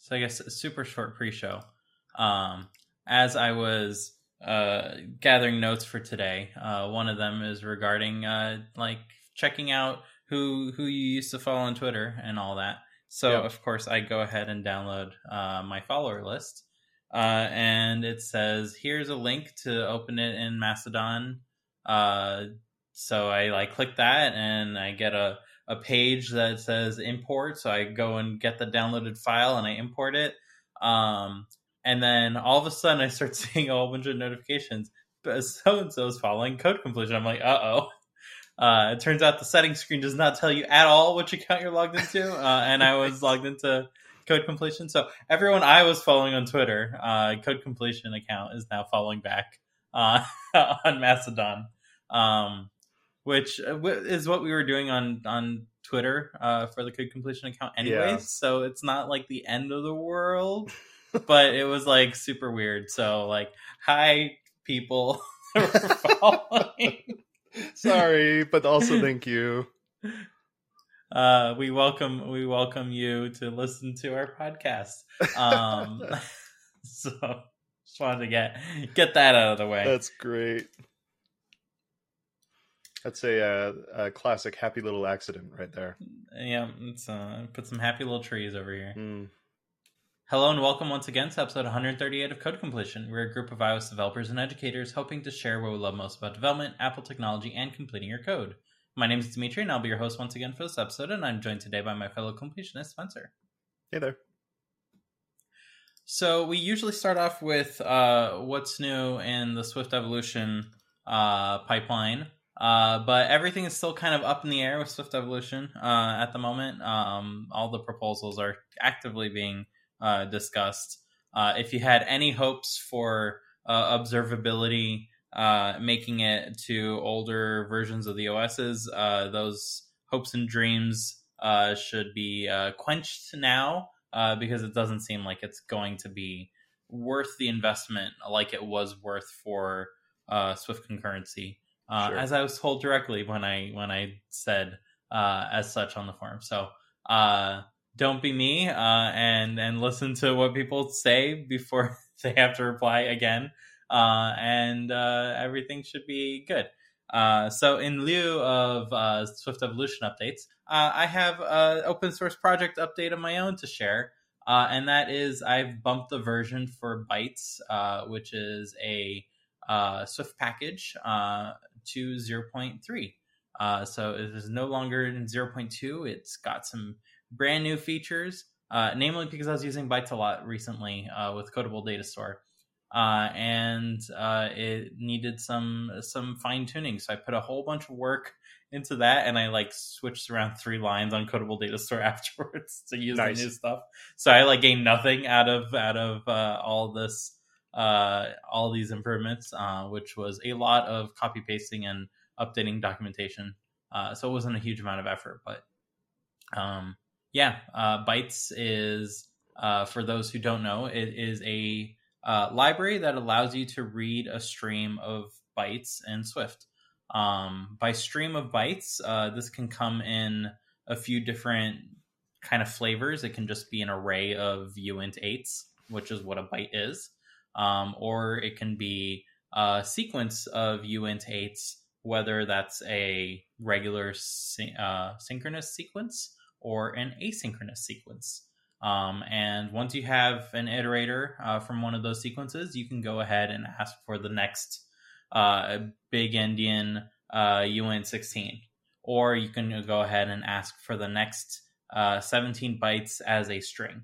So I guess a super short pre-show. Um, as I was uh, gathering notes for today, uh, one of them is regarding uh, like checking out who who you used to follow on Twitter and all that. So Yeah. of course I go ahead and download uh, my follower list, uh, and it says here's a link to open it in Mastodon. Uh, so I like click that and I get a a page that says import. So I go and get the downloaded file and I import it. Um, and then all of a sudden I start seeing a whole bunch of notifications. So and so is following code completion. I'm like, uh oh. Uh, it turns out the settings screen does not tell you at all which account you're logged into. Uh, and I was logged into code completion. So everyone I was following on Twitter, uh, code completion account is now following back uh, on Mastodon. Um, which uh, is what we were doing on on Twitter uh, for the code completion account, anyways. Yeah. So it's not like the end of the world, but it was like super weird. So like, hi people following. Sorry, but also thank you. Uh, we welcome we welcome you to listen to our podcast. Um, so just wanted to get get that out of the way. That's great. That's a, uh, a classic happy little accident right there. yeah, it's uh, put some happy little trees over here. Mm. Hello and welcome once again to episode 138 of Code Completion. We're a group of iOS developers and educators hoping to share what we love most about development, Apple technology, and completing your code. My name is Dimitri, and I'll be your host once again for this episode, and I'm joined today by my fellow completionist, Spencer. Hey there. So we usually start off with uh, what's new in the Swift Evolution uh, pipeline, uh, but everything is still kind of up in the air with Swift Evolution uh, at the moment. Um, all the proposals are actively being uh, discussed. Uh, if you had any hopes for uh, observability, making it to older versions of the OSs, those hopes and dreams should be quenched now because it doesn't seem like it's going to be worth the investment like it was worth for Swift concurrency. Uh, Sure. As I was told directly when I when I said uh, as such on the forum. So uh, don't be me uh, and and listen to what people say before they have to reply again. Uh, and uh, everything should be good. Uh, so in lieu of uh, Swift Evolution updates, uh, I have an open source project update of my own to share, uh, and that is I've bumped the version for Bytes, uh, which is a uh, Swift package, uh, to 0.3. Uh, so it is no longer in 0.2. It's got some brand new features, uh, namely because I was using Bytes a lot recently uh, with Codable Data Store uh, and uh, it needed some some fine tuning. So I put a whole bunch of work into that, and I like switched around three lines on Codable Data Store afterwards to use Nice. the new stuff. So I like gained nothing out of out of uh, all this uh, all these improvements, uh, which was a lot of copy pasting and updating documentation. Uh, so it wasn't a huge amount of effort, but um, yeah, uh, Bytes is uh, for those who don't know, it is a uh, library that allows you to read a stream of bytes in Swift. Um, by stream of bytes, this can come in a few different kind of flavors. It can just be an array of uint eights, which is what a byte is, um, or it can be a sequence of uint eights, whether that's a regular sy- uh, synchronous sequence or an asynchronous sequence. Um, and once you have an iterator uh, from one of those sequences, you can go ahead and ask for the next uh, big endian uh, uint 16. Or you can go ahead and ask for the next uh, 17 bytes as a string.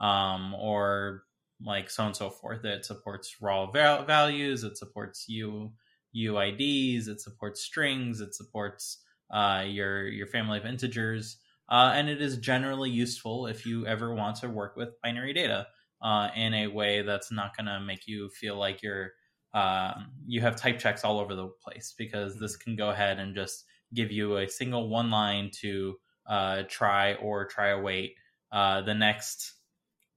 Um, or like so and so forth. It supports raw val- values, it supports U- UIDs, it supports strings, it supports uh, your, your family of integers. Uh, and it is generally useful if you ever want to work with binary data uh, in a way that's not going to make you feel like you're uh, you have type checks all over the place because this can go ahead and just give you a single one line to uh, try or try await uh, the next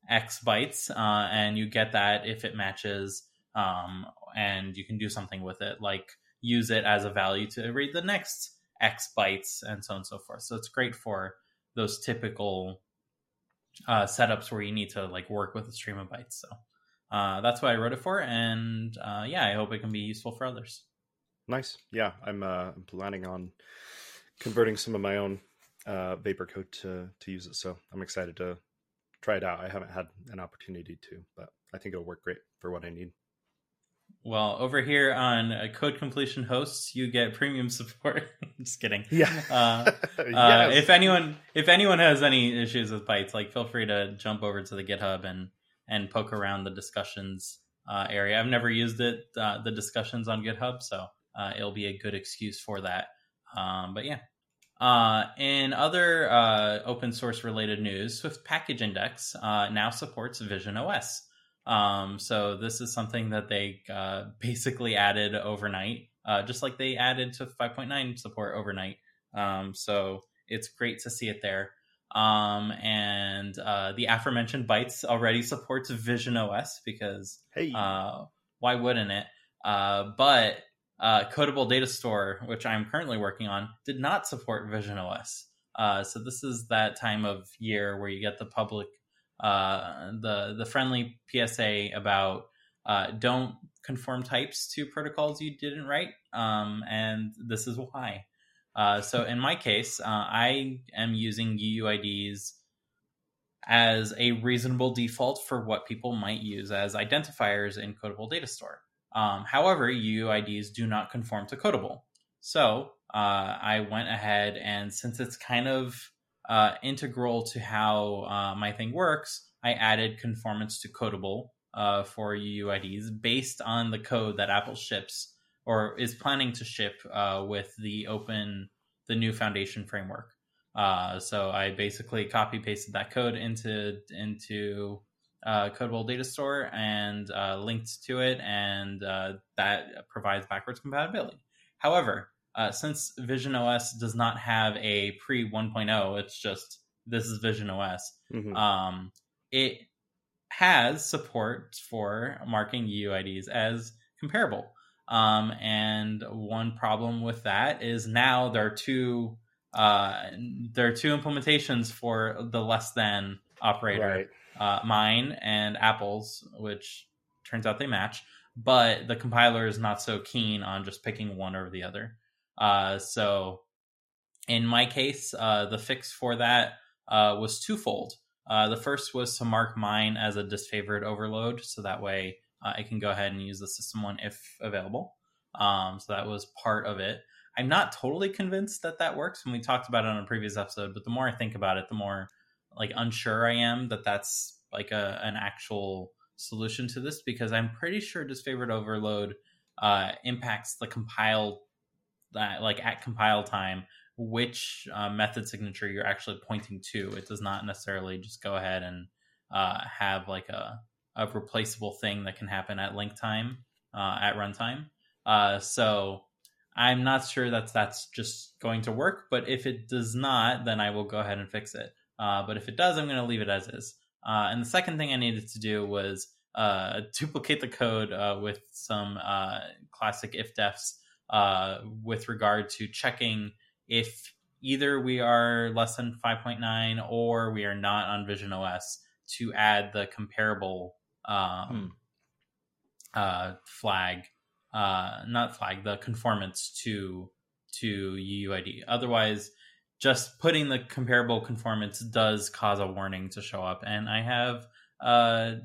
X bytes, uh, and you get that if it matches, um, and you can do something with it, like use it as a value to read the next X bytes, and so on and so forth. So it's great for those typical uh, setups where you need to like work with a stream of bytes. So uh, that's what I wrote it for, and uh, yeah, I hope it can be useful for others. Nice. Yeah, I'm, uh, planning on converting some of my own uh, Vapor code to to use it. So I'm excited to try it out. I haven't had an opportunity to, but I think it'll work great for what I need. Well, over here on uh, Code Completion Hosts, you get premium support. Just kidding. Yeah. Uh, uh, If anyone if anyone has any issues with bytes, like feel free to jump over to the GitHub and and poke around the discussions uh, area. I've never used it, uh, the discussions on GitHub, so uh, it'll be a good excuse for that. Um, but yeah. Uh, in other uh, open source related news, Swift Package Index uh, now supports Vision OS. Um, so this is something that they uh, basically added overnight, uh, just like they added to 5.9 support overnight. Um, so it's great to see it there. Um, and uh, the aforementioned Bytes already supports Vision OS because hey, uh, why wouldn't it? Uh, but uh, Codable Data Store, which I'm currently working on, did not support Vision OS. Uh, so this is that time of year where you get the public, uh, the the friendly PSA about uh, don't conform types to protocols you didn't write, um, and this is why. Uh, so in my case, uh, I am using UUIDs as a reasonable default for what people might use as identifiers in Codable Data Store. Um, however, UUIDs do not conform to Codable. So uh, I went ahead and since it's kind of uh, integral to how uh, my thing works, I added conformance to Codable uh, for UUIDs based on the code that Apple ships or is planning to ship uh, with the open, the new Foundation framework. Uh, so I basically copy pasted that code into into uh, Codable Data Store and uh, linked to it, and uh, that provides backwards compatibility. However, uh, since Vision OS does not have a pre 1.0, it's just this is Vision OS. Mhm. Um, it has support for marking UIDs as comparable. Um, and one problem with that is now there are two uh, there are two implementations for the less than operator right. Uh, mine and Apple's, which turns out they match. But the compiler is not so keen on just picking one or the other. Uh, so in my case, uh, the fix for that uh, was twofold. Uh, the first was to mark mine as a disfavored overload, so that way uh, I can go ahead and use the system one if available. Um, so that was part of it. I'm not totally convinced that that works. When we talked about it on a previous episode, but the more I think about it, the more like unsure I am that that's like a an actual solution to this because I'm pretty sure disfavored overload uh, impacts the compile that like at compile time which uh, method signature you're actually pointing to. It does not necessarily just go ahead and uh, have like a, a replaceable thing that can happen at link time uh, at runtime. Uh, so I'm not sure that that's just going to work, but if it does not, then I will go ahead and fix it. Uh, but if it does, I'm going to leave it as is. Uh, and the second thing I needed to do was uh, duplicate the code uh, with some uh, classic if defs uh, with regard to checking if either we are less than 5.9 or we are not on Vision OS to add the comparable um, uh, flag, uh, not flag, the conformance to to UUID. Otherwise, just putting the comparable conformance does cause a warning to show up, and I have uh,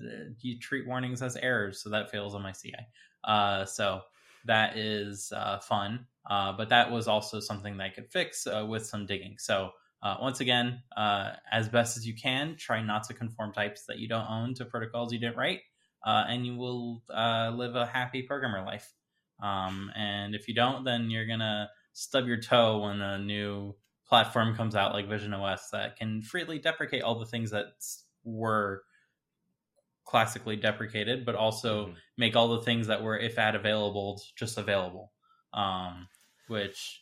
you treat warnings as errors, so that fails on my CI. Uh, so that is uh, fun, uh, but that was also something that I could fix uh, with some digging. So uh, once again, as best as you can, try not to conform types that you don't own to protocols you didn't write, and you will live a happy programmer life. Um, and if you don't, then you're gonna stub your toe when a new platform comes out like Vision OS that can freely deprecate all the things that were classically deprecated, but also Mhm. make all the things that were if at available just available. Um, which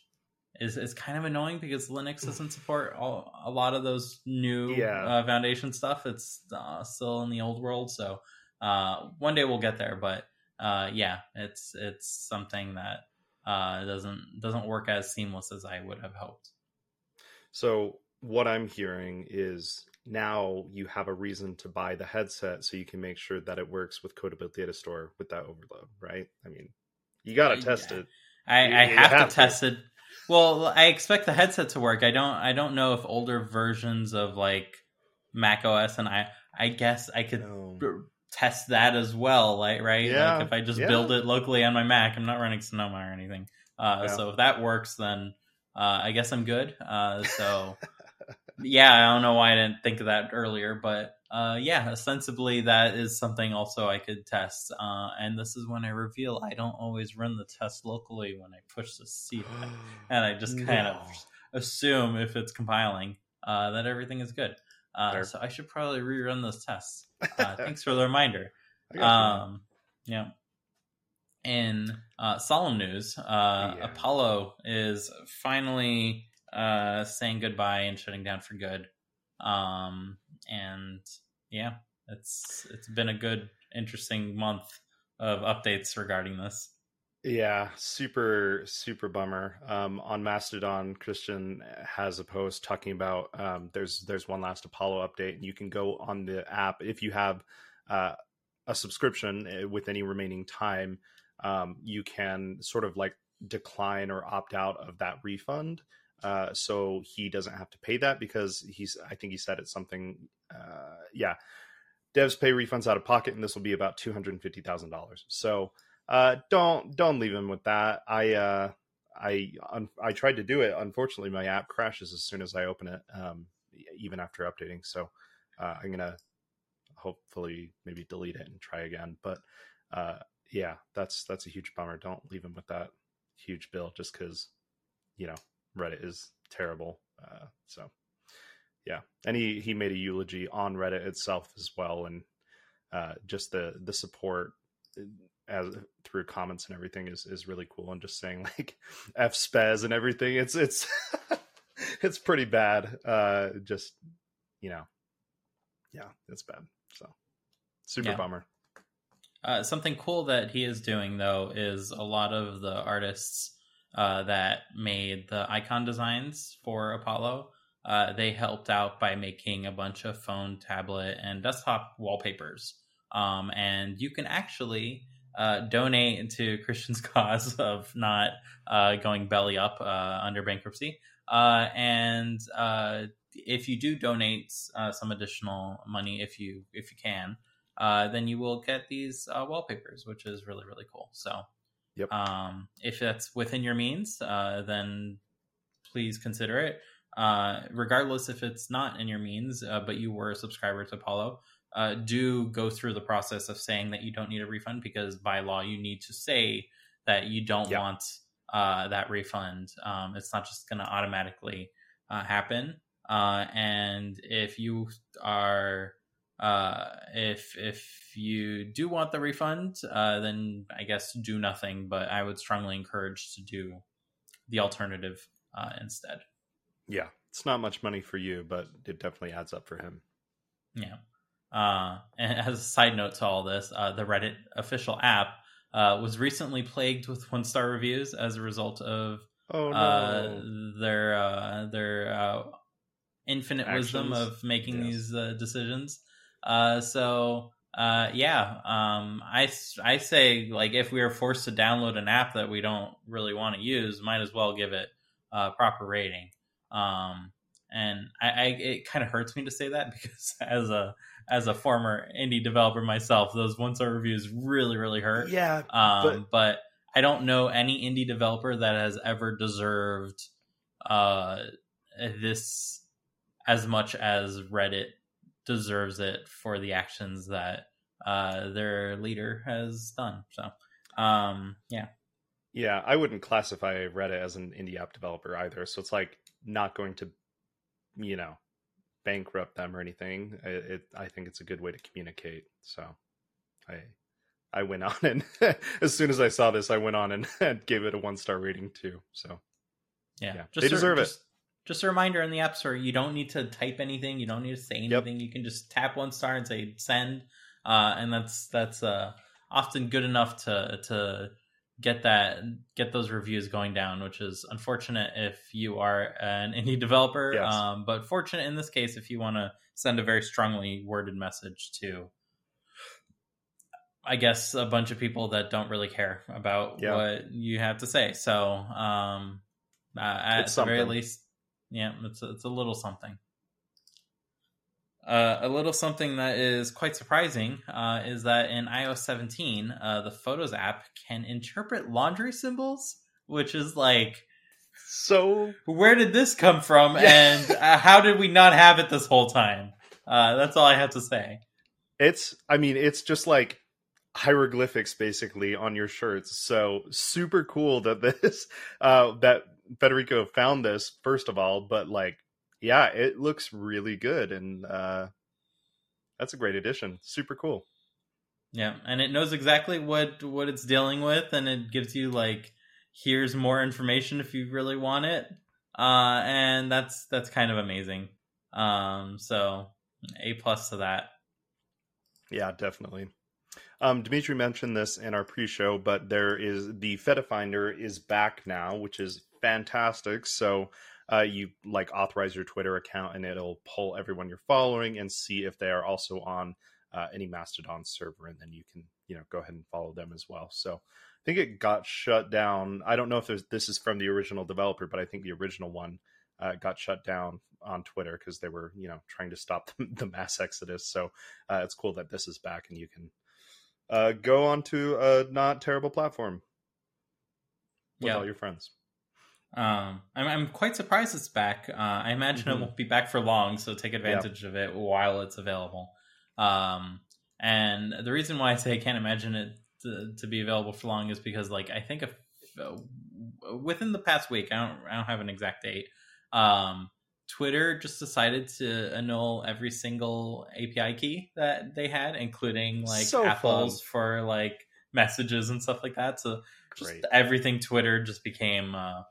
is is kind of annoying because Linux doesn't support all, a lot of those new Yeah. uh, foundation stuff. It's uh, still in the old world, so uh, one day we'll get there. But uh, yeah, it's it's something that uh, doesn't doesn't work as seamless as I would have hoped. So what I'm hearing is now you have a reason to buy the headset so you can make sure that it works with Codable Data Store with that overload, right? I mean, you got to test it. I, You- I you have, have to test it. Well, I expect the headset to work. I don't. I don't know if older versions of like Mac OS and I. I guess I could No. test that as well. Like right, Yeah, like if I just yeah. build it locally on my Mac, I'm not running Sonoma or anything. Uh, Yeah. So if that works, then uh, I guess I'm good. Uh, so yeah, I don't know why I didn't think of that earlier, but uh, yeah, ostensibly that is something also I could test. Uh, and this is when I reveal I don't always run the test locally when I push the C and I just kind of assume if it's compiling uh, that everything is good. Uh, so I should probably rerun those tests. Uh, thanks for the reminder. I got you. Um, yeah. In uh, solemn news, uh, Yeah. Apollo is finally uh, saying goodbye and shutting down for good. Um, and yeah, it's it's been a good, interesting month of updates regarding this. Yeah, super super bummer. Um, on Mastodon, Christian has a post talking about um, there's there's one last Apollo update, and you can go on the app if you have uh, a subscription uh, with any remaining time. Um, you can sort of like decline or opt out of that refund, uh, so he doesn't have to pay that because he's I think he said it's something. Uh, yeah, devs pay refunds out of pocket, and this will be about two hundred fifty thousand dollars. So uh don't don't leave him with that i uh i un- i tried to do it unfortunately my app crashes as soon as i open it um even after updating so uh i'm gonna hopefully maybe delete it and try again but uh yeah that's that's a huge bummer. Don't leave him with that huge bill just because you know reddit is terrible uh so yeah. And he he made a eulogy on reddit itself as well and uh just the the support as through comments and everything is is really cool and just saying like f spez and everything it's it's it's pretty bad uh just you know yeah it's bad so super Yeah. bummer Uh, something cool that he is doing though is a lot of the artists uh, that made the icon designs for Apollo. Uh, they helped out by making a bunch of phone, tablet, and desktop wallpapers. Um, and you can actually uh, donate to Christian's cause of not uh, going belly up uh, under bankruptcy. And if you do donate some additional money, if you if you can, uh, then you will get these uh, wallpapers, which is really really cool. So, Yep. um, if that's within your means, uh, then please consider it. Uh, regardless if it's not in your means, uh, but you were a subscriber to Apollo, uh, do go through the process of saying that you don't need a refund because by law you need to say that you don't Yeah. want uh, that refund. Um, it's not just going to automatically uh, happen. Uh, and if you are uh, if if you do want the refund, uh, then I guess do nothing. But I would strongly encourage to do the alternative uh, instead. yeah it's not much money for you but it definitely adds up for him Yeah. Uh, and as a side note to all this, uh, the Reddit official app uh, was recently plagued with one star reviews as a result of oh no uh, their uh, their uh, infinite wisdom of making these uh, decisions. Uh, so uh, yeah, um, I I say like if we are forced to download an app that we don't really want to use, might as well give it a proper rating. Um, and I, I it kind of hurts me to say that because as a as a former indie developer myself, those one star reviews really really hurt. yeah Um, but, I don't know any indie developer that has ever deserved uh, this as much as Reddit deserves it for the actions that uh, their leader has done. So, um, yeah, Yeah, I wouldn't classify Reddit as an indie app developer either. So it's like not going to, you know, bankrupt them or anything. It, it I think it's a good way to communicate. So I I went on and as soon as I saw this, I went on and, and gave it a one star rating too. So yeah, Yeah, they deserve it. Just, a reminder in the App Store, you don't need to type anything. You don't need to say Yep. anything. You can just tap one star and say send, uh, and that's that's uh, often good enough to to get that get those reviews going down. Which is unfortunate if you are an indie developer, Yes. um, but fortunate in this case if you want to send a very strongly worded message to I guess a bunch of people that don't really care about Yeah. what you have to say. So, um, uh, at the very least, yeah, it's a, it's a little something. Uh, a little something that is quite surprising uh, is that in iOS 17, uh, the Photos app can interpret laundry symbols, which is like, So where did this come from, Yeah. and uh, how did we not have it this whole time? Uh, that's all I have to say. it's I mean it's just like hieroglyphics basically on your shirts. So super cool that this uh that Federico found this first of all, but like yeah, it looks really good and uh that's a great addition. Super cool. Yeah, and it knows exactly what what it's dealing with, and it gives you like here's more information if you really want it, uh, and that's that's kind of amazing. Um, so a plus to that. Yeah, definitely. Um, Dimitri mentioned this in our pre-show, but there is the Fedifinder is back now, which is fantastic. So uh, you like authorize your Twitter account, and it'll pull everyone you're following and see if they are also on uh, any Mastodon server, and then you can you know go ahead and follow them as well. So I think it got shut down. I don't know if there's, this is from the original developer, but I think the original one uh, got shut down on Twitter because they were, you know, trying to stop the, the mass exodus. So uh, it's cool that this is back and you can uh, go onto a not terrible platform with Yeah. all your friends. Um, I'm I'm quite surprised it's back. Uh, I imagine Mhm. it won't be back for long, so take advantage of it while it's available. Um, and the reason why I say I can't imagine it to, to be available for long is because, like, I think if, uh, within the past week, I don't I don't have an exact date. Um, Twitter just decided to annul every single API key that they had, including like So Apple's fun. for like messages and stuff like that. So just Great. everything Twitter just became uh,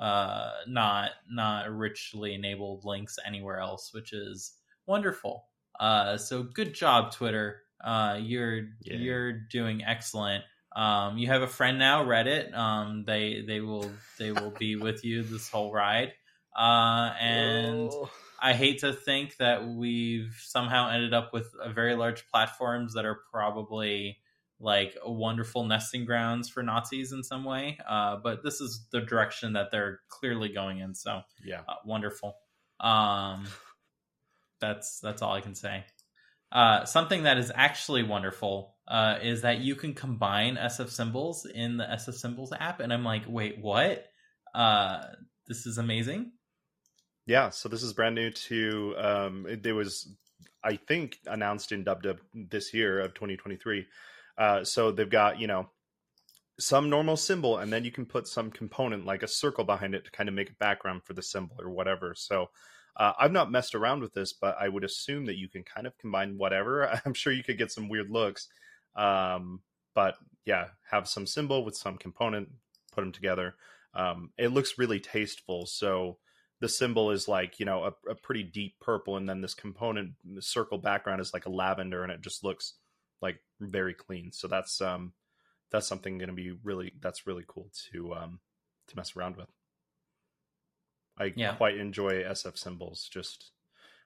uh, not not richly enabled links anywhere else, which is wonderful. Uh, so good job, Twitter. Uh, you're Yeah. you're doing excellent. Um, you have a friend now, Reddit. Um, they they will they will be with you this whole ride. Uh, and Oh. I hate to think that we've somehow ended up with a very large platforms that are probably like a wonderful nesting grounds for Nazis in some way. Uh, but this is the direction that they're clearly going in. So yeah, uh, wonderful. Um, that's that's all I can say. Uh, something that is actually wonderful uh, is that you can combine SF symbols in the SF symbols app, and I'm like, wait, what? Uh, this is amazing. yeah. So this is brand new to. Um, it, it was, I think, announced in Dub Dub this year of 2023. Uh, so they've got you know some normal symbol, and then you can put some component like a circle behind it to kind of make a background for the symbol or whatever. So. Uh, I've not messed around with this, but I would assume that you can kind of combine whatever. I'm sure you could get some weird looks, um, but yeah, have some symbol with some component, put them together. Um, it looks really tasteful. So the symbol is like you know a, a pretty deep purple, and then this component circle background is like a lavender, and it just looks like very clean. So that's um, that's something going to be really that's really cool to um, to mess around with. I Yeah. quite enjoy SF symbols. Just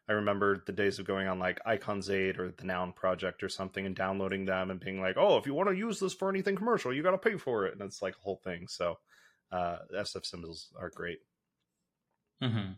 I remember the days of going on like Icons8 or the Noun Project or something and downloading them and being like, oh, if you want to use this for anything commercial, you got to pay for it, and it's like a whole thing. So uh, SF symbols are great. hmm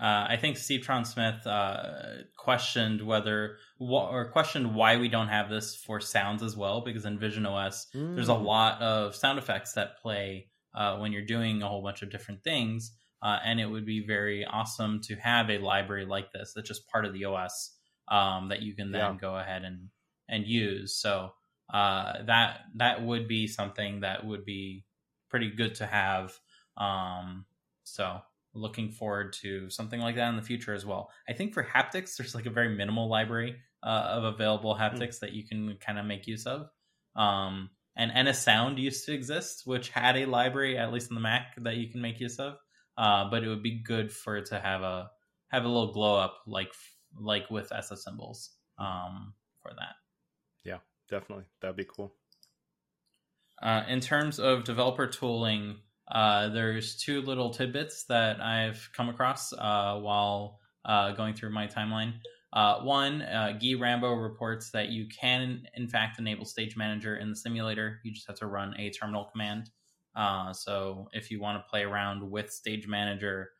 Uh, I think Steve Troughton-Smith uh, questioned whether wh- or questioned why we don't have this for sounds as well, because in Vision OS there's a Mm. lot of sound effects that play uh, when you're doing a whole bunch of different things, uh, and it would be very awesome to have a library like this that's just part of the OS um, that you can then Yeah. go ahead and and use. So uh, that that would be something that would be pretty good to have. Um, so looking forward to something like that in the future as well. I think for haptics, there's like a very minimal library uh, of available haptics that you can kind of make use of. Um, and NS Sound used to exist, which had a library, at least on the Mac, that you can make use of. Uh, but it would be good for it to have a have a little glow up, like like with SF symbols, um, for that. Yeah, definitely, that'd be cool. Uh, in terms of developer tooling, uh, there's two little tidbits that I've come across uh, while uh, going through my timeline. Uh, one, uh, Gui Rambo reports that you can, in fact, enable Stage Manager in the simulator. You just have to run a terminal command. So if you want to play around with Stage Manager,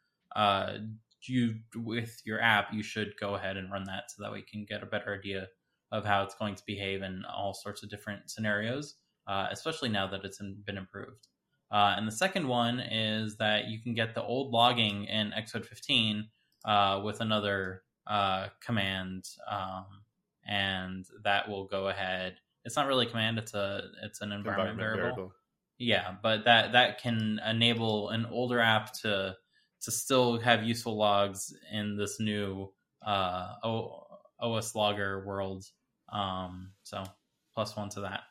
you with your app, you should go ahead and run that so that you can get a better idea of how it's going to behave in all sorts of different scenarios, especially now that it's been improved. Uh, and the second one is that you can get the old logging in Xcode 15 uh, with another uh, command, um, and that will go ahead. It's not really a command; it's a it's an environment, environment variable. variable. Yeah, but that that can enable an older app to to still have useful logs in this new uh, o- OS logger world. Um, so plus one to that.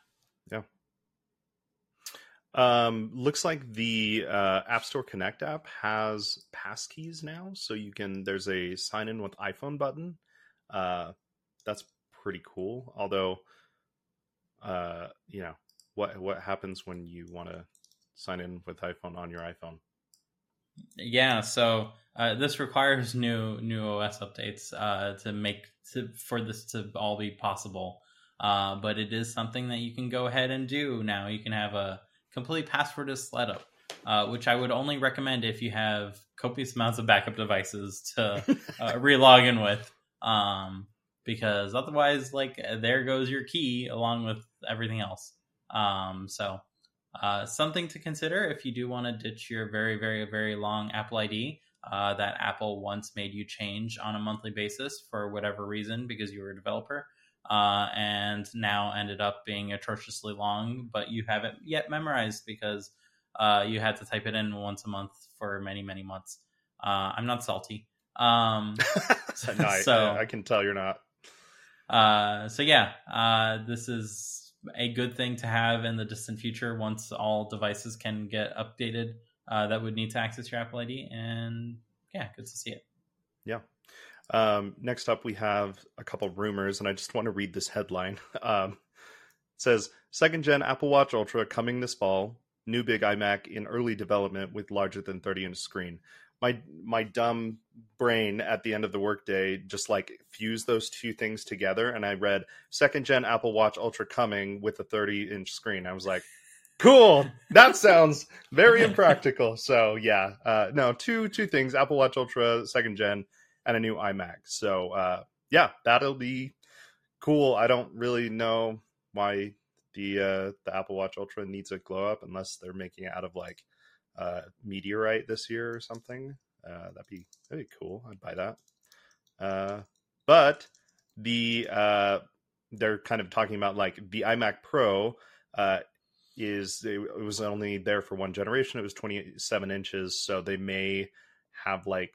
Um, looks like the uh, App Store Connect app has passkeys now, so you can. There's a sign in with iPhone button. Uh, that's pretty cool. Although, uh, you know, what what happens when you want to sign in with iPhone on your iPhone? Yeah, so uh, this requires new new OS updates uh, to make to for this to all be possible. Uh, but it is something that you can go ahead and do now. You can have a complete passwordless setup, uh, which I would only recommend if you have copious amounts of backup devices to uh, relog in with. Um, because otherwise, like there goes your key along with everything else. Um, so uh, something to consider if you do want to ditch your very, very, very long Apple ID uh, that Apple once made you change on a monthly basis for whatever reason because you were a developer. Uh, and now ended up being atrociously long, but you haven't yet memorized because uh, you had to type it in once a month for many, many months. Uh, I'm not salty. Um, no, so I, I, can tell you're not. Uh, so yeah, uh, this is a good thing to have in the distant future once all devices can get updated uh, that would need to access your Apple ID. And yeah, good to see it. Yeah. Um, next up, we have a couple rumors, and I just want to read this headline. Um, says second gen Apple Watch Ultra coming this fall. New big iMac in early development with larger than 30 inch screen. My my dumb brain at the end of the workday just like fused those two things together and i read second gen apple watch ultra coming with a 30 inch screen. I was like cool. That sounds very impractical. So yeah uh, no two two things. Apple watch ultra second gen and a new imac so uh, yeah that'll be cool i don't really know why the uh, the apple watch ultra needs a glow up unless they're making it out of like uh, meteorite this year or something. Uh, that'd be that'd be cool. I'd buy that. Uh, but the uh, they're kind of talking about like the iMac Pro uh, is it, it was only there for one generation. It was 27 inches, so they may have like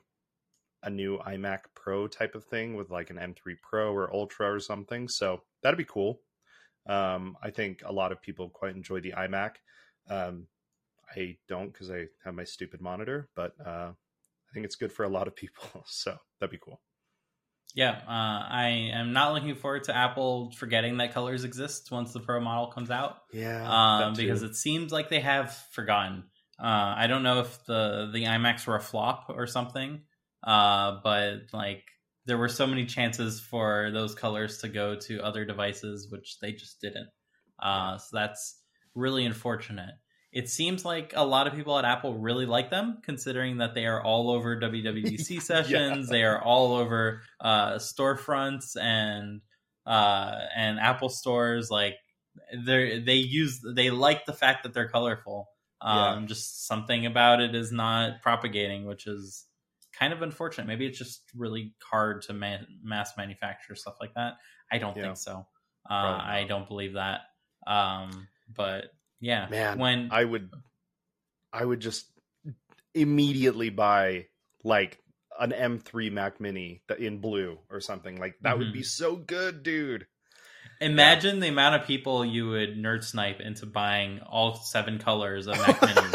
a new iMac Pro type of thing with like an M3 Pro or Ultra or something. So that'd be cool. Um, I think a lot of people quite enjoy the iMac. Um, I don't because I have my stupid monitor, but uh, I think it's good for a lot of people. So that'd be cool. Yeah, uh, I am not looking forward to Apple forgetting that colors exist once the Pro model comes out. Yeah, um, because it seems like they have forgotten. Uh, I don't know if the the iMacs were a flop or something, uh, but like there were so many chances for those colors to go to other devices, which they just didn't. Uh, so that's really unfortunate it seems like a lot of people at Apple really like them, considering that they are all over WWDC sessions. yeah. They are all over uh, storefronts and uh, and Apple stores. Like they they use they like the fact that they're colorful. Um, yeah. Just something about it is not propagating, which is kind of unfortunate. Maybe it's just really hard to man- mass manufacture stuff like that. I don't yeah. think so. Uh, I don't believe that. Um, but yeah, man. When I would, I would just immediately buy like an M3 Mac Mini in blue or something like that. Mm-hmm. Would be mm-hmm. so good, dude. Imagine yeah. the amount of people you would nerd snipe into buying all seven colors of Mac Minis.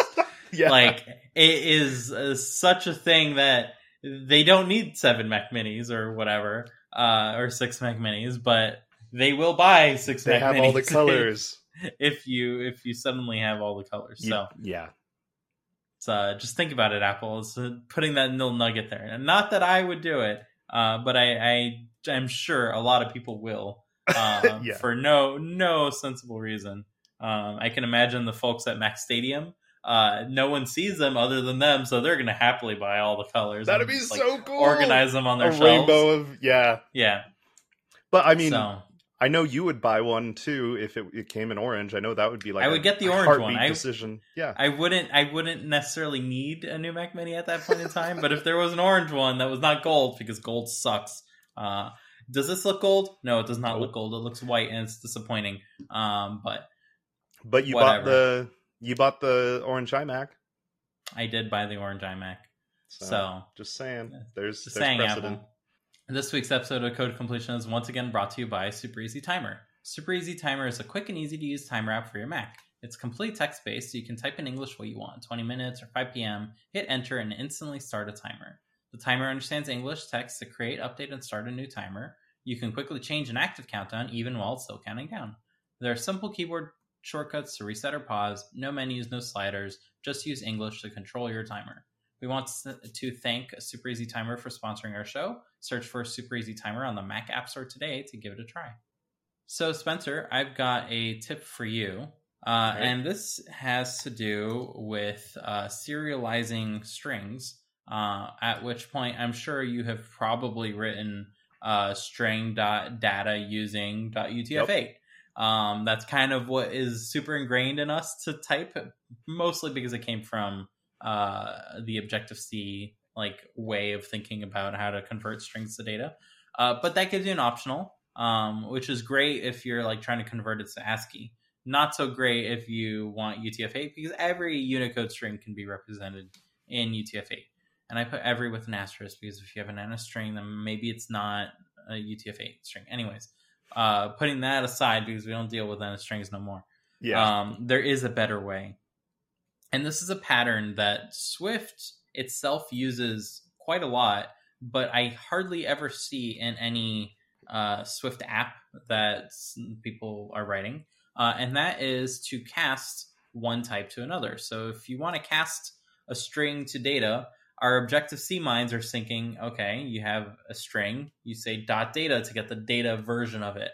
Yeah. Like it is uh, such a thing that they don't need seven Mac Minis or whatever, uh, or six Mac Minis, but they will buy six. They Mac have Minis. all the colors. if you if you suddenly have all the colors. So yeah. So uh, just think about it, Apple is uh, putting that little nugget there, and not that I would do it, uh, but I, I I'm sure a lot of people will um, Yeah. for no no sensible reason. Um, I can imagine the folks at Mac Stadium. Uh, no one sees them other than them, so they're to happily buy all the colors. That'd and be just, like, so cool. Organize them on their a shelves. rainbow of yeah. Yeah. But I mean, so I know you would buy one too if it, it came in orange. I know that would be like I would get the orange one. I- decision. Yeah, I wouldn't I wouldn't necessarily need a new Mac Mini at that point in time, but if there was an orange one that was not gold because gold sucks. Uh, does this look gold? No, it does not look gold. It looks white and it's disappointing. Um, but but you bought the you bought the orange iMac. I did buy the orange iMac. So, So, just saying, there's just there's saying, precedent. Apple. This week's episode of Code Completion is once again brought to you by Super Easy Timer. Super Easy Timer is a quick and easy to use timer app for your Mac. It's complete text based, so you can type in English what you want 20 minutes or 5 p.m., hit enter, and instantly start a timer. The timer understands English text to create, update, and start a new timer. You can quickly change an active countdown even while it's still counting down. There are simple keyboard shortcuts to reset or pause, no menus, no sliders, just use English to control your timer. We want to thank Super Easy Timer for sponsoring our show. Search for Super Easy Timer on the Mac App Store today to give it a try. So, Spencer, I've got a tip for you. Uh, Right. And this has to do with uh, serializing strings, uh, at which point I'm sure you have probably written uh, string.data using .utf8. Um, that's kind of what is super ingrained in us to type, mostly because it came from uh, the Objective C like way of thinking about how to convert strings to data. Uh, but that gives you an optional, um, which is great if you're like trying to convert it to ASCII. Not so great if you want UTF-8 because every Unicode string can be represented in UTF-8. And I put every with an asterisk because if you have an NS string, then maybe it's not a UTF-8 string. Anyways, uh, putting that aside because we don't deal with NS strings no more. Yeah, Um, there is a better way. And this is a pattern that Swift itself uses quite a lot, but I hardly ever see in any uh, Swift app that people are writing. Uh, and that is to cast one type to another. So if you want to cast a string to data, our Objective C minds are thinking, okay, you have a string, you say dot data to get the data version of it.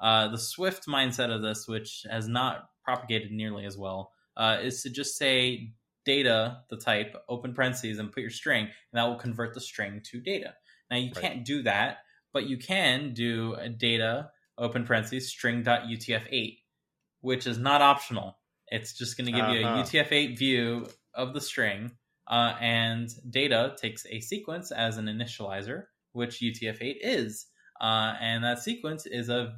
Uh, the Swift mindset of this, which has not propagated nearly as well, uh, is to just say data, the type, open parentheses, and put your string, and that will convert the string to data. Now you Right. can't do that, but you can do a data, open parentheses, string.utf8, which is not optional. It's just going to give you a Uh-huh. UTF-8 view of the string, uh, and data takes a sequence as an initializer, which UTF-8 is, uh, and that sequence is of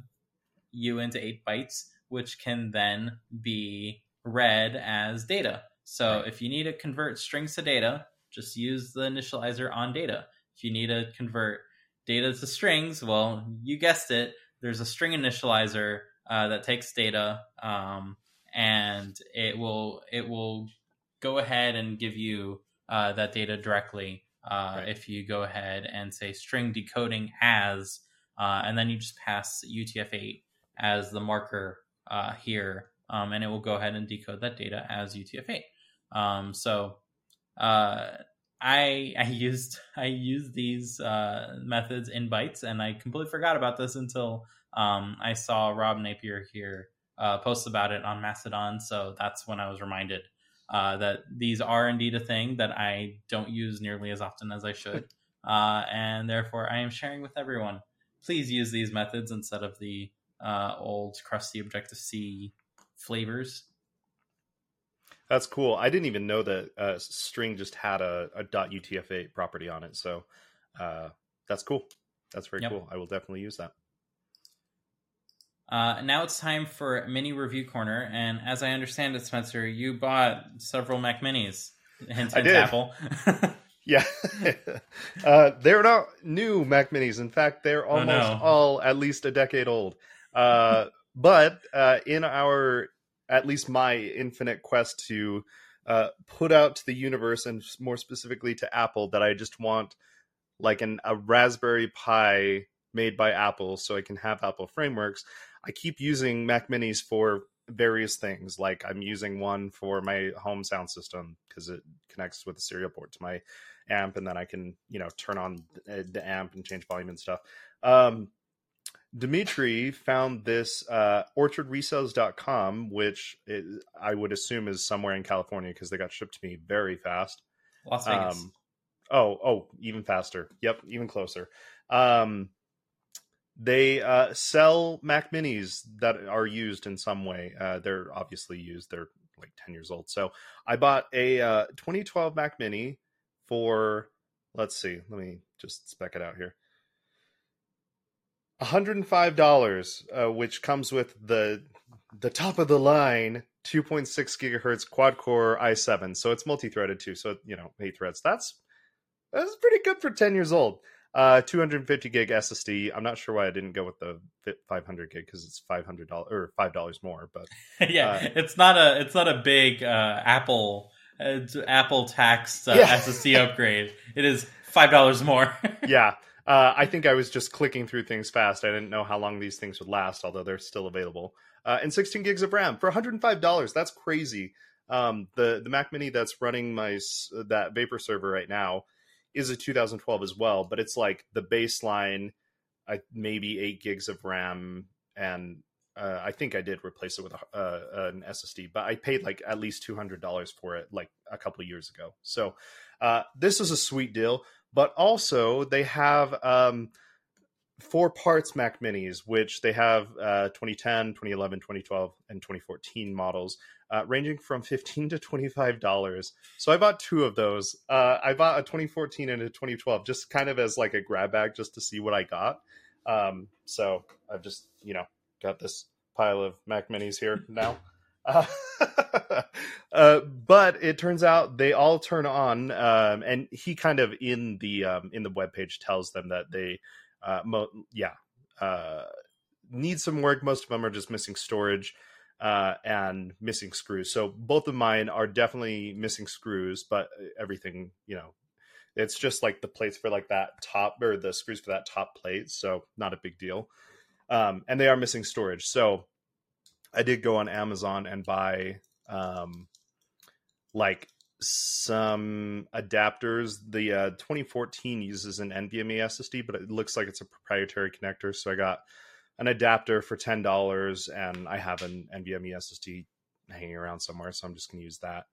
uint 8 bytes, which can then be read as data. So Right. if you need to convert strings to data, just use the initializer on data. If you need to convert data to strings, well, you guessed it. There's a string initializer uh, that takes data, um, and it will it will go ahead and give you uh, that data directly. Uh, Right. If you go ahead and say string decoding as, uh, and then you just pass UTF-8 as the marker uh, here, um, and it will go ahead and decode that data as UTF-8. Um, so uh, I I used I used these uh, methods in bytes, and I completely forgot about this until um, I saw Rob Napier here uh, post about it on Mastodon. So that's when I was reminded uh, that these are indeed a thing that I don't use nearly as often as I should, uh, and therefore I am sharing with everyone. Please use these methods instead of the uh, old crusty Objective C flavors. that's cool. I didn't even know that uh, string just had a, a .utf8 property on it. So uh, that's cool. That's very Yep. cool. I will definitely use that. Uh, now it's time for mini review corner, and as I understand it, Spencer, you bought several Mac Minis. Hint, I did. Apple. Yeah, uh, they're not new Mac Minis. In fact, they're Oh, almost no. all at least a decade old. Uh, but uh, in our, at least my infinite quest to uh, put out to the universe, and more specifically to Apple, that I just want like an a Raspberry Pi made by Apple, so I can have Apple frameworks. I keep using Mac Minis for various things. Like I'm using one for my home sound system because it connects with the serial port to my amp, and then I can you know turn on the amp and change volume and stuff. Um, Dimitri found this uh, orchardresales.com, which is, I would assume is somewhere in California because they got shipped to me very fast. Las Vegas. Um, oh, oh, even faster. Yep, even closer. Um, they uh, sell Mac Minis that are used in some way. Uh, they're obviously used. They're like 10 years old. So I bought a uh, 2012 Mac Mini for, let's see, let me just spec it out here. $105, uh, which comes with the the top of the line 2.6 gigahertz quad core i7. So it's multi threaded too. So, you know, eight threads. That's that's pretty good for 10 years old. Uh, 250 gig SSD. I'm not sure why I didn't go with the 500 gig because it's 500 dollars or five dollars more. But yeah, uh, it's not a it's not a big uh, Apple Apple tax uh, yeah. SSD upgrade. It is five dollars more. yeah, uh, I think I was just clicking through things fast. I didn't know how long these things would last, although they're still available. Uh, and 16 gigs of RAM for 105 dollars. That's crazy. Um, the the Mac Mini that's running my that Vapor server right now is a 2012 as well, but it's like the baseline, I maybe eight gigs of RAM, and uh, I think I did replace it with a, uh, an SSD, but I paid like at least two hundred dollars for it like a couple years ago. So uh, this is a sweet deal, but also they have um, four parts Mac Minis, which they have uh, 2010, 2011, 2012, and 2014 models uh, ranging from 15 to 25 dollars. So i bought two of those. Uh, i bought a 2014 and a 2012 just kind of as like a grab bag just to see what i got. Um, so i've just you know got this pile of mac minis here now. Uh, uh, but it turns out they all turn on um, and he kind of in the um, in the web page tells them that they uh, mo- yeah uh, need some work most of them are just missing storage uh, and missing screws. So both of mine are definitely missing screws, but everything, you know, it's just like the plates for like that top or the screws for that top plate. So not a big deal. Um, and they are missing storage. So I did go on Amazon and buy um, like some adapters. The uh, 2014 uses an NVMe SSD, but it looks like it's a proprietary connector. So I got an adapter for ten dollars, and I have an NVMe SSD hanging around somewhere, so I'm just going to use that.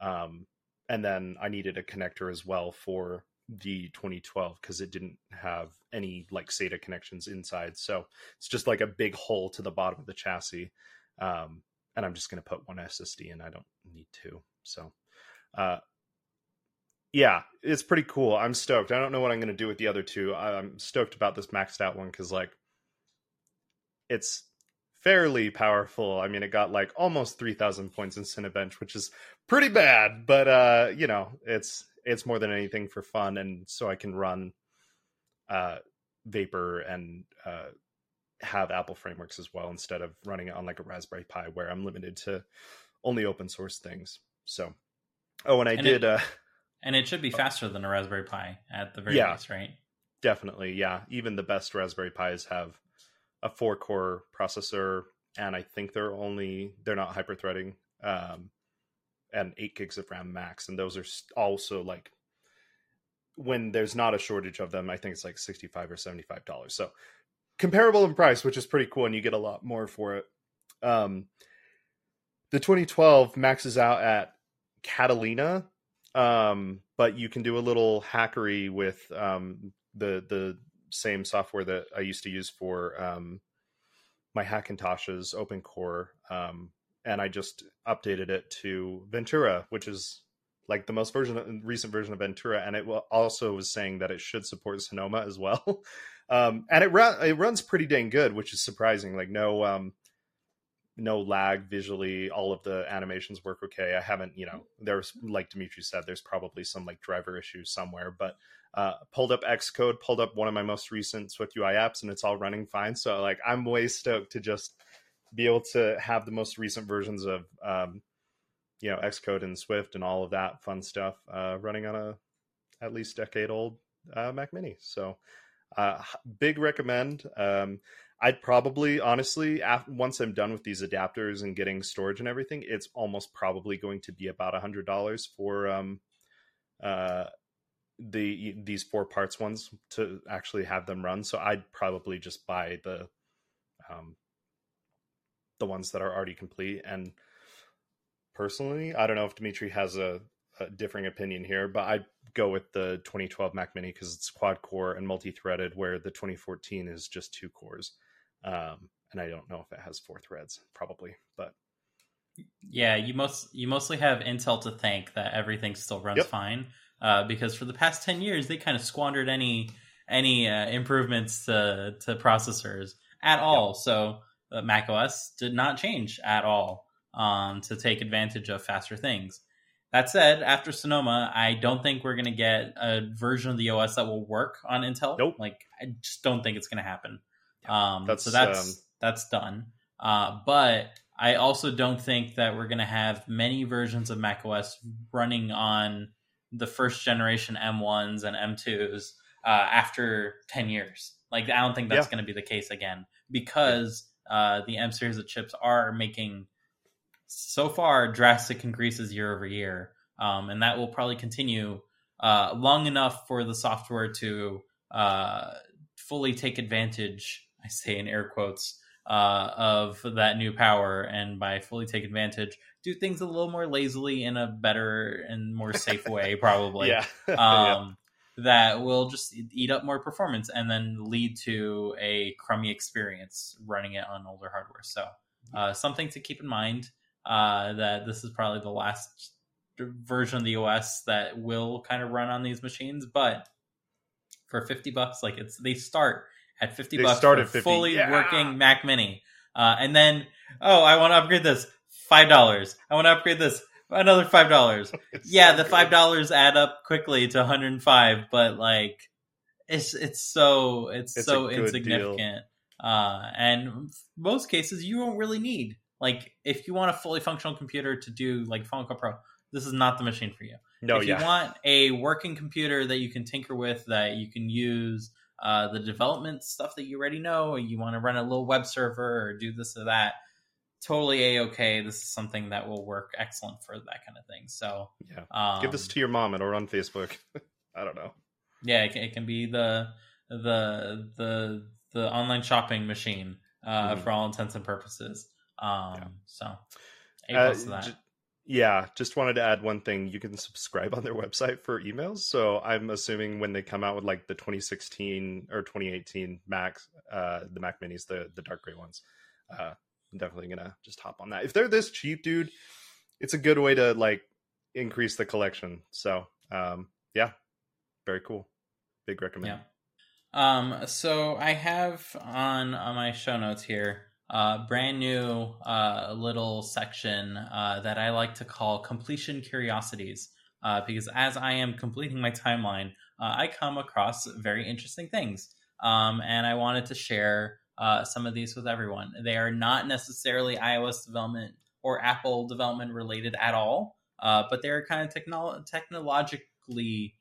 Um, and then I needed a connector as well for the 2012 because it didn't have any like SATA connections inside, so it's just like a big hole to the bottom of the chassis. Um, and I'm just going to put one SSD in. I don't need two, so. Uh, yeah, it's pretty cool. I'm stoked. I don't know what I'm going to do with the other two. I'm stoked about this maxed out one because like it's fairly powerful. I mean, it got like almost 3000 points in Cinebench, which is pretty bad, but uh, you know, it's it's more than anything for fun and so I can run uh Vapor and uh have Apple frameworks as well instead of running it on like a Raspberry Pi where I'm limited to only open source things. So Oh, and I and did it, uh and it should be faster than a Raspberry Pi at the very yeah, least, right? Definitely, yeah. Even the best Raspberry Pis have a four core processor, and I think they're only they're not hyper threading, um, and eight gigs of RAM max, and those are also like when there's not a shortage of them, I think it's like sixty five or seventy five dollars. So comparable in price, which is pretty cool, and you get a lot more for it. Um, the 2012 maxes out at Catalina, um, but you can do a little hackery with um, the the same software that I used to use for um, my Hackintoshes OpenCore. Um, and I just updated it to Ventura, which is like the most version recent version of Ventura, and it also was saying that it should support Sonoma as well. um, and it it runs pretty dang good, which is surprising. Like no um, no lag visually, all of the animations work okay. I haven't, you know, there's like Dimitri said, there's probably some like driver issues somewhere, but uh, pulled up Xcode, pulled up one of my most recent SwiftUI apps, and it's all running fine. So like I'm way stoked to just be able to have the most recent versions of um, you know Xcode and Swift and all of that fun stuff uh, running on a at least decade old uh, Mac Mini. So uh, big recommend. Um, I'd probably honestly after, once I'm done with these adapters and getting storage and everything, it's almost probably going to be about a hundred dollars for um, uh, the these four parts ones to actually have them run. So I'd probably just buy the um, the ones that are already complete. And personally, I don't know if Dimitri has a, a differing opinion here, but I'd go with the 2012 Mac Mini because it's quad core and multi-threaded, where the 2014 is just two cores. Um, and I don't know if it has four threads, probably, but yeah, you most you mostly have Intel to thank that everything still runs yep. fine. Uh, because for the past ten years, they kind of squandered any any uh, improvements to to processors at all. Yep. So uh, Mac OS did not change at all um, to take advantage of faster things. That said, after Sonoma, I don't think we're going to get a version of the OS that will work on Intel. Nope. Like, I just don't think it's going to happen. Um, that's, so that's um, that's done. Uh, but I also don't think that we're going to have many versions of macOS running on the first generation M1s and M2s uh, after 10 years. Like, I don't think that's yeah. going to be the case again because uh, the M series of chips are making so far drastic increases year over year. Um, and that will probably continue uh, long enough for the software to uh, fully take advantage, I say in air quotes, uh, of that new power, and by fully take advantage, do things a little more lazily in a better and more safe way, probably. yeah. um, yeah. That will just eat up more performance and then lead to a crummy experience running it on older hardware. So, uh, something to keep in mind uh, that this is probably the last version of the OS that will kind of run on these machines. But for 50 bucks, like it's they start at 50 they bucks start at 50. fully yeah. working Mac Mini. Uh, and then, oh, I want to upgrade this. Five dollars. I want to upgrade this. Another five dollars. yeah, so the five dollars add up quickly to 105, but like, it's it's so it's, it's so insignificant. Uh, and most cases you won't really need. Like, if you want a fully functional computer to do like Final Cut Pro, this is not the machine for you. No, if yeah. you want a working computer that you can tinker with, that you can use uh, the development stuff that you already know, you want to run a little web server or do this or that, totally a okay. This is something that will work excellent for that kind of thing. So yeah, um, give this to your mom and or on Facebook. I don't know. Yeah, it can, it can, be the the the the online shopping machine uh, mm-hmm. for all intents and purposes. Um, yeah. So a plus uh, to that. J- yeah, just wanted to add one thing. You can subscribe on their website for emails. So I'm assuming when they come out with like the 2016 or 2018 Macs, uh, the Mac Minis, the the dark gray ones, uh, I'm definitely gonna just hop on that. If they're this cheap, dude, it's a good way to like increase the collection. So um, yeah, very cool. Big recommend. Yeah. Um, so I have on on my show notes here uh, brand new uh, little section uh, that I like to call completion curiosities. Uh, because as I am completing my timeline, uh, I come across very interesting things. Um, and I wanted to share uh, some of these with everyone. They are not necessarily iOS development or Apple development related at all, but they're kind of technolo- technologically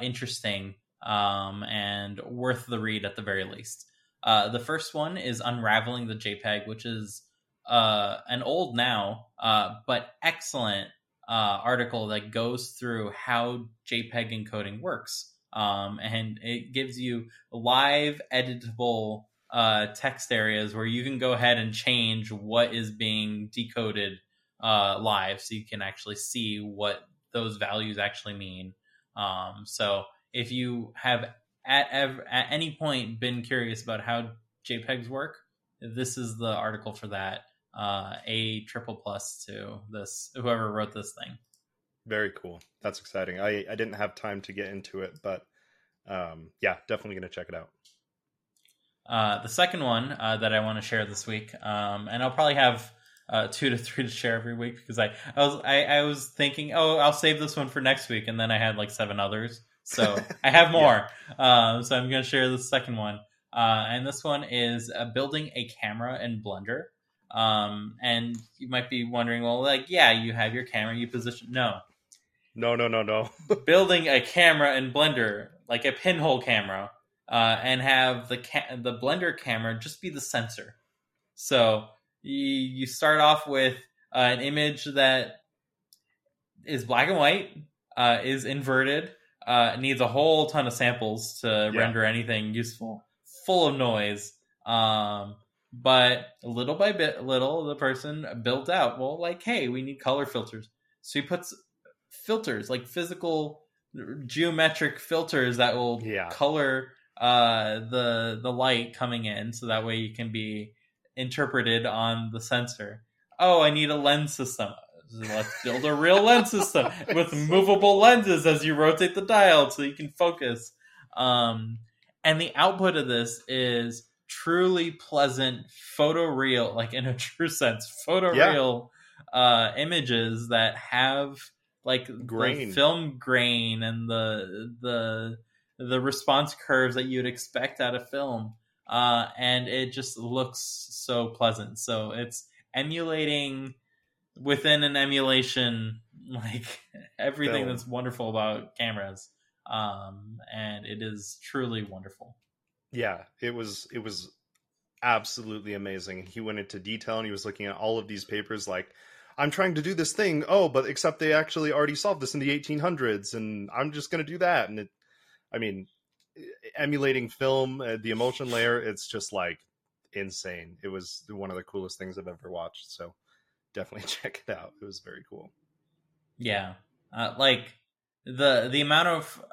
interesting um, and worth the read at the very least. Uh, the first one is Unraveling the JPEG, which is uh, an old now, uh, but excellent uh, article that goes through how JPEG encoding works. Um, and it gives you live editable uh, text areas where you can go ahead and change what is being decoded uh, live so you can actually see what those values actually mean. Um, so if you have at ev- at any point been curious about how JPEGs work, this is the article for that. Uh, a triple plus to this whoever wrote this thing. Very cool. That's exciting. I I didn't have time to get into it, but um, yeah, definitely gonna check it out. Uh, the second one uh, that I want to share this week, um, and I'll probably have uh, two to three to share every week because I, I was I, I was thinking, oh, I'll save this one for next week, and then I had like seven others. So I have more. yeah. um, so I'm going to share the second one. Uh, and this one is uh, building a camera in Blender. Um, and you might be wondering, well, like, yeah, you have your camera, you position. No. No, no, no, no. building a camera in Blender, like a pinhole camera, uh, and have the ca- the Blender camera just be the sensor. So you, you start off with uh, an image that is black and white, uh, is inverted, uh, needs a whole ton of samples to Yeah. render anything useful, full of noise. Um, but little by bit, little, the person built out, well, like, hey, we need color filters. So he puts filters, like physical geometric filters that will Yeah. color uh, the the light coming in, so that way you can be interpreted on the sensor. Oh, I need a lens system. Let's build a real lens system with movable lenses as you rotate the dial, so you can focus. Um, and the output of this is truly pleasant photoreal, like in a true sense, photoreal uh, images that have like Grain. film grain and the the the response curves that you'd expect out of film. Uh, and it just looks so pleasant. So it's emulating within an emulation, like everything Film. that's wonderful about cameras. Um, and it is truly wonderful. Yeah, it was it was absolutely amazing. He went into detail and he was looking at all of these papers like I'm trying to do this thing. Oh, but except they actually already solved this in the 1800s and I'm just going to do that and it I mean emulating film uh, the emulsion layer it's just like insane. It was one of the coolest things I've ever watched. So definitely check it out. It was very cool. Yeah, uh, like the the amount of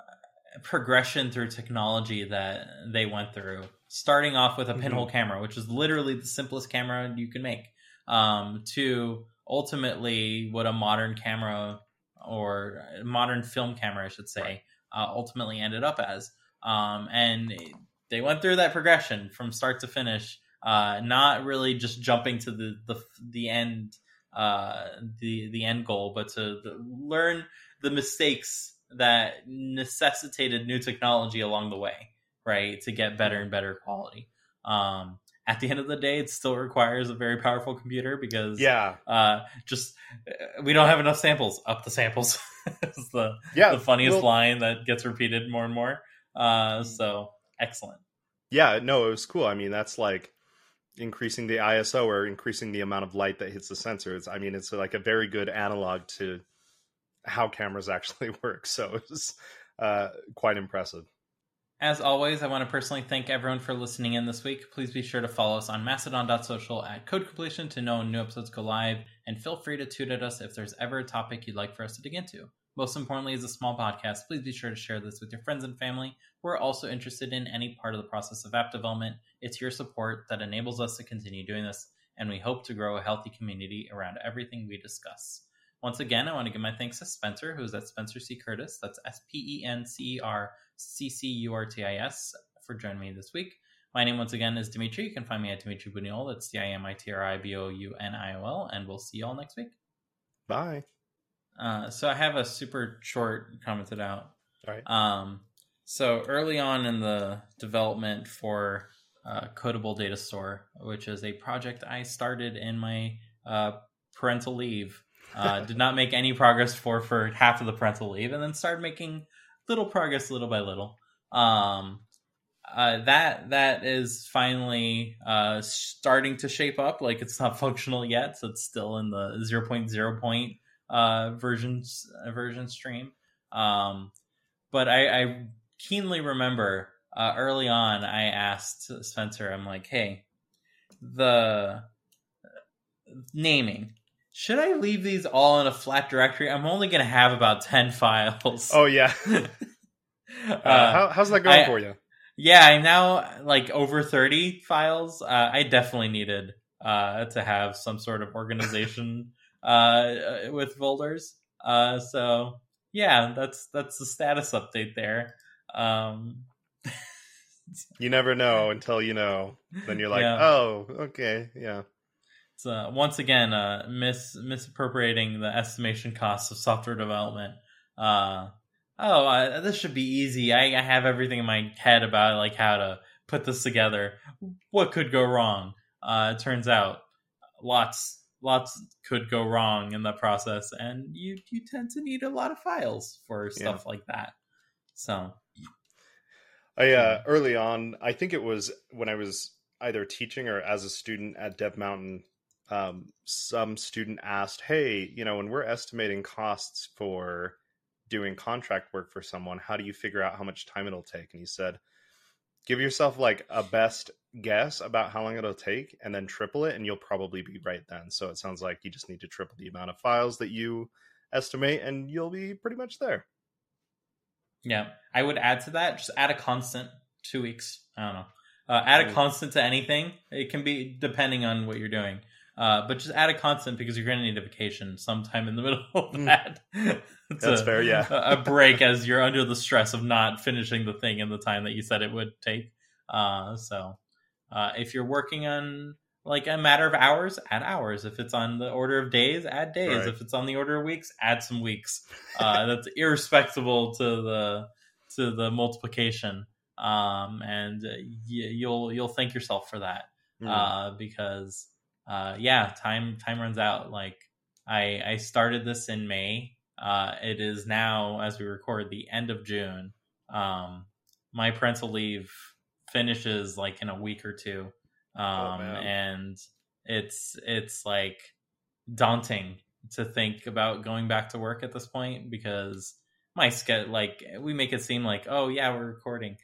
progression through technology that they went through, starting off with a pinhole camera, which is literally the simplest camera you can make, um, to ultimately what a modern camera or modern film camera, I should say, Right. uh, ultimately ended up as. Um, and they went through that progression from start to finish, uh, not really just jumping to the the, the end uh, the the end goal, but to the, learn the mistakes that necessitated new technology along the way, right, to get better and better quality. Um, at the end of the day, it still requires a very powerful computer because Yeah. uh, just uh, we don't have enough samples. Up the samples is the Yeah. the funniest well, line that gets repeated more and more. Uh, so excellent. Yeah, no, it was cool. I mean, that's like increasing the ISO or increasing the amount of light that hits the sensor. It's, I mean, it's like a very good analog to how cameras actually work. So it's uh, quite impressive. As always, I want to personally thank everyone for listening in this week. Please be sure to follow us on mastodon.social at code completion to know when new episodes go live, and feel free to tweet at us if there's ever a topic you'd like for us to dig into. Most importantly, as a small podcast, please be sure to share this with your friends and family who are also interested in any part of the process of app development. It's your support that enables us to continue doing this, and we hope to grow a healthy community around everything we discuss. Once again, I want to give my thanks to Spencer, who's at Spencer C. Curtis. That's S P E N C E R C C U R T I S, for joining me this week. My name, once again, is Dimitri. You can find me at Dimitri Bouniol. That's D I M I T R I B O U N I O L, and we'll see you all next week. Bye. Uh, so I have a super short commented out. All right. Um, so early on in the development for uh, CodableDatastore, which is a project I started in my uh, parental leave, uh, did not make any progress for for half of the parental leave, and then started making little progress little by little. Um, uh, that that is finally uh, starting to shape up. Like it's not functional yet, so it's still in the 0.0 point uh, versions uh, version stream. Um, but I, I keenly remember uh, early on, I asked Spencer, I'm like, hey, the naming. Should I leave these all in a flat directory? I'm only going to have about 10 files. Oh, yeah. Uh, Uh, how, how's that going I- for you? yeah, I'm now like over 30 files. Uh, I definitely needed uh, to have some sort of organization uh, with folders. Uh, so yeah, that's that's the status update there. Um, You never know until you know. Then you're like, Yeah. oh, okay, yeah. it's uh, once again uh, mis misappropriating the estimation costs of software development. Uh, oh, uh, this should be easy. I, I have everything in my head about like how to put this together. What could go wrong? Uh, it turns out lots lots could go wrong in the process, and you you tend to need a lot of files for stuff like that. So I uh, early on, I think it was when I was either teaching or as a student at Dev Mountain. Um, some student asked, "Hey, you know, when we're estimating costs for doing contract work for someone, how do you figure out how much time it'll take? And he said, give yourself like a best guess about how long it'll take and then triple it and you'll probably be right then. So it sounds like you just need to triple the amount of files that you estimate and you'll be pretty much there. Yeah. I would add to that, just add a constant two weeks. I don't know. Uh, add a constant to anything. It can be depending on what you're doing. Uh, but just add a constant because you're going to need a vacation sometime in the middle of Mm. that. That's fair, yeah. a a break as you're under the stress of not finishing the thing in the time that you said it would take. Uh, so uh, if you're working on like a matter of hours, add hours. If it's on the order of days, add days. Right. If it's on the order of weeks, add some weeks. Uh, that's irrespective to the to the multiplication. Um, and uh, y- you'll you'll thank yourself for that Mm. uh, because uh, yeah, time time runs out. Like I I started this in May. Uh, it is now as we record the end of June. Um, my parental leave finishes like in a week or two, um, man. and it's it's like daunting to think about going back to work at this point because my schedule like we make it seem like oh yeah we're recording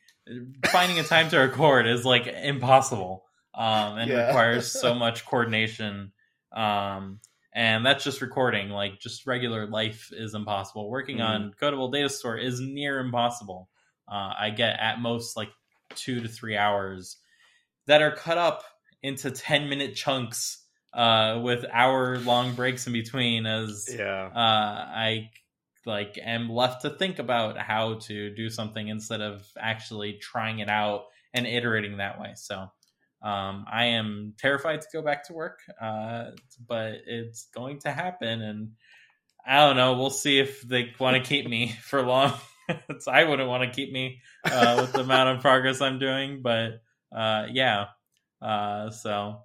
finding a time to record is like impossible um, and Yeah. requires so much coordination um, and that's just recording like just regular life is impossible working on CodableDatastore is near impossible uh, i get at most like two to three hours that are cut up into 10 minute chunks uh, with hour long breaks in between as yeah. uh, I like am left to think about how to do something instead of actually trying it out and iterating that way. So um, I am terrified to go back to work, uh, but it's going to happen, and I don't know. We'll see if they want to keep me for long. I wouldn't want to keep me uh, with the amount of progress I'm doing, but uh, yeah. Uh, so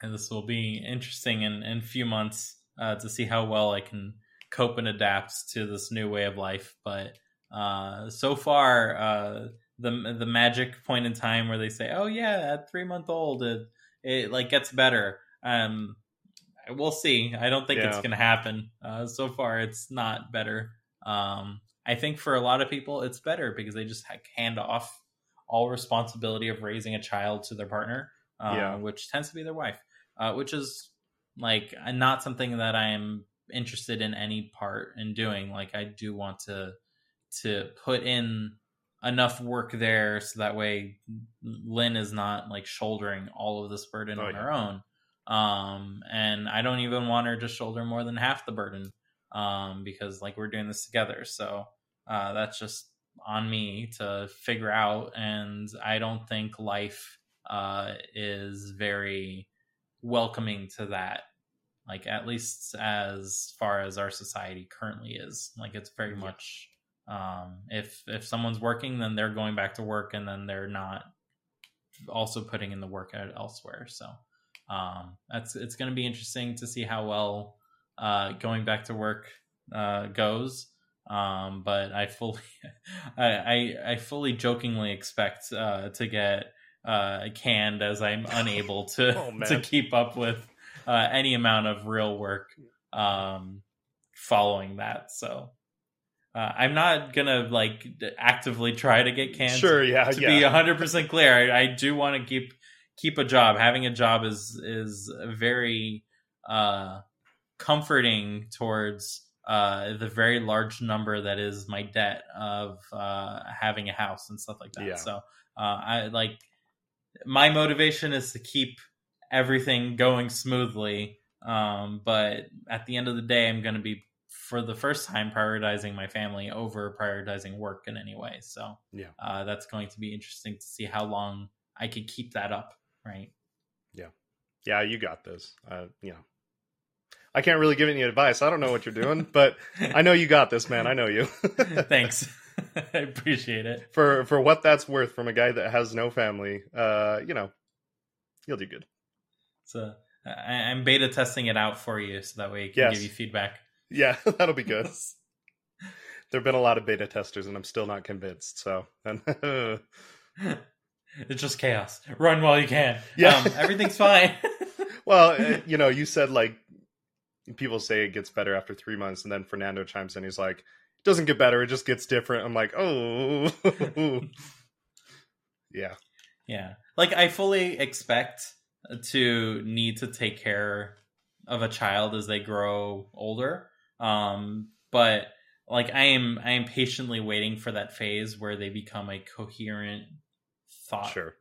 and this will be interesting in in a few months uh, to see how well I can cope and adapt to this new way of life. But uh, so far, the the magic point in time where they say, "Oh yeah, at three month old, it it like gets better." Um, we'll see. I don't think it's going to happen. Uh, so far, it's not better. Um, I think for a lot of people, it's better because they just hand off all responsibility of raising a child to their partner, uh, Yeah. which tends to be their wife, uh, which is like uh, not something that I am interested in any part in doing. Like I do want to to put in enough work there so that way Lynn is not like shouldering all of this burden Oh, on yeah. her own. Um, and I don't even want her to shoulder more than half the burden um, because like we're doing this together. So uh, that's just on me to figure out. And I don't think life uh, is very welcoming to that. Like at least as far as our society currently is, like it's very Yeah. much um, if if someone's working, then they're going back to work, and then they're not also putting in the work out elsewhere. So um, that's it's going to be interesting to see how well uh, going back to work uh, goes. Um, but I fully, I, I, I fully jokingly expect uh, to get uh, canned as I'm unable to Oh, to keep up with uh, any amount of real work um, following that. So. Uh, I'm not gonna like actively try to get canned Sure, yeah, to yeah. be hundred percent clear, I, I do want to keep keep a job. Having a job is is very uh, comforting towards uh, the very large number that is my debt of uh, having a house and stuff like that. Yeah. So uh, I like my motivation is to keep everything going smoothly. Um, but at the end of the day, I'm going to be for the first time prioritizing my family over prioritizing work in any way. So Yeah. uh, that's going to be interesting to see how long I could keep that up. Right. yeah, Yeah. you got this. Uh, you know, I can't really give any advice. I don't know what you're doing, but I know you got this, man. I know you. Thanks. I appreciate it. for for what that's worth, from a guy that has no family, uh, you know, you'll do good. So I, I'm beta testing it out for you, so that way I can Yes. give you feedback. Yeah, that'll be good. There have been a lot of beta testers, and I'm still not convinced. So, it's just chaos. Run while you can. Yeah. Um, everything's fine. well, uh, you know, you said like people say it gets better after three months, and then Fernando chimes in. He's like, "It doesn't get better; it just gets different. I'm like, oh, yeah, yeah. Like I fully expect to need to take care of a child as they grow older. Um, but like I am, I am patiently waiting for that phase where they become a coherent thought sure.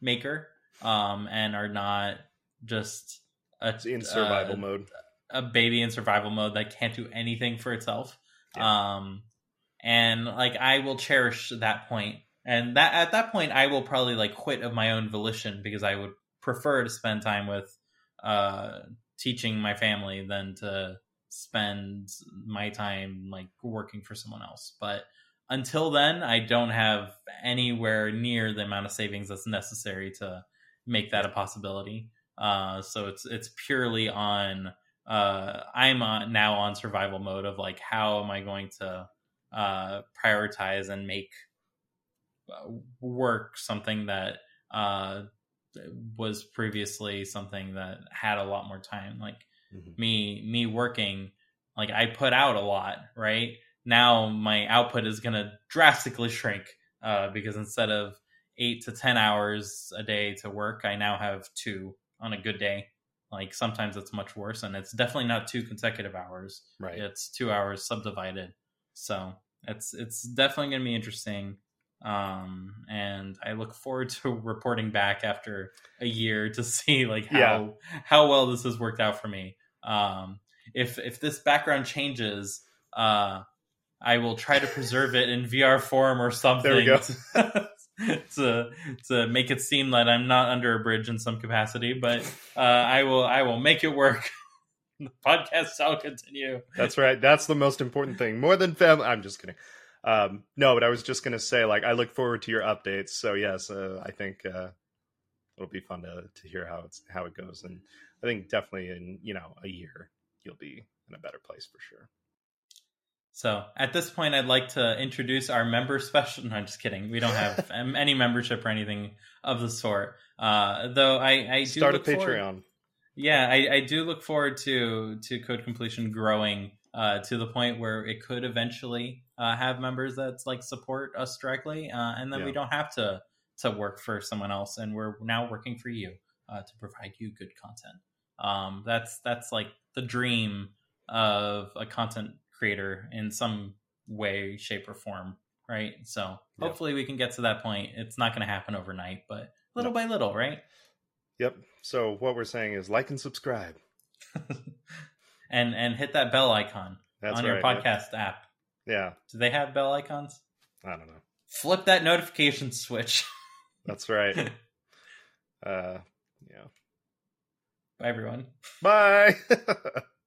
maker, um, and are not just a, in survival mode. a baby in survival mode that can't do anything for itself. Um, and like I will cherish that point, and that at that point I will probably like quit of my own volition because I would prefer to spend time with uh teaching my family than to spend my time like working for someone else. But until then, I don't have anywhere near the amount of savings that's necessary to make that a possibility. Uh, so it's it's purely on. Uh, I'm now on survival mode of like how am I going to uh, prioritize and make uh, work something that uh, was previously something that had a lot more time. Like Mhm. me me working, like I put out a lot, right? Now my output is going to drastically shrink uh, because instead of eight to ten hours a day to work, I now have two on a good day. Like sometimes it's much worse, and it's definitely not two consecutive hours. Right. It's two hours subdivided. So it's it's definitely going to be interesting. Um, and I look forward to reporting back after a year to see like how Yeah. how well this has worked out for me. Um, if if this background changes, uh, I will try to preserve it in VR form or something. There we go. to, to to make it seem that I'm not under a bridge in some capacity, but uh, I will I will make it work. the podcast shall continue. That's right. That's the most important thing. More than family. I'm just kidding. Um, no, but I was just gonna say, like, I look forward to your updates. So yes, uh, I think uh, it'll be fun to to hear how it's how it goes, and I think definitely in you know a year you'll be in a better place for sure. So at this point, I'd like to introduce our member special. No, I'm just kidding. We don't have any membership or anything of the sort. Uh, though I, I do Start a look forward- Patreon. yeah, I, I do look forward to to code completion growing uh, to the point where it could eventually uh, have members that's like support us directly, uh, and then we don't have to to work for someone else, and we're now working for you uh, to provide you good content. Um, that's that's like the dream of a content creator in some way, shape, or form, right? So Yeah. hopefully we can get to that point. It's not going to happen overnight, but little No. by little, right? Yep. So what we're saying is like and subscribe. and and hit that bell icon That's on right. your podcast app. Yeah. Do they have bell icons? I don't know. Flip that notification switch. That's right. uh, yeah. Bye, everyone. Bye.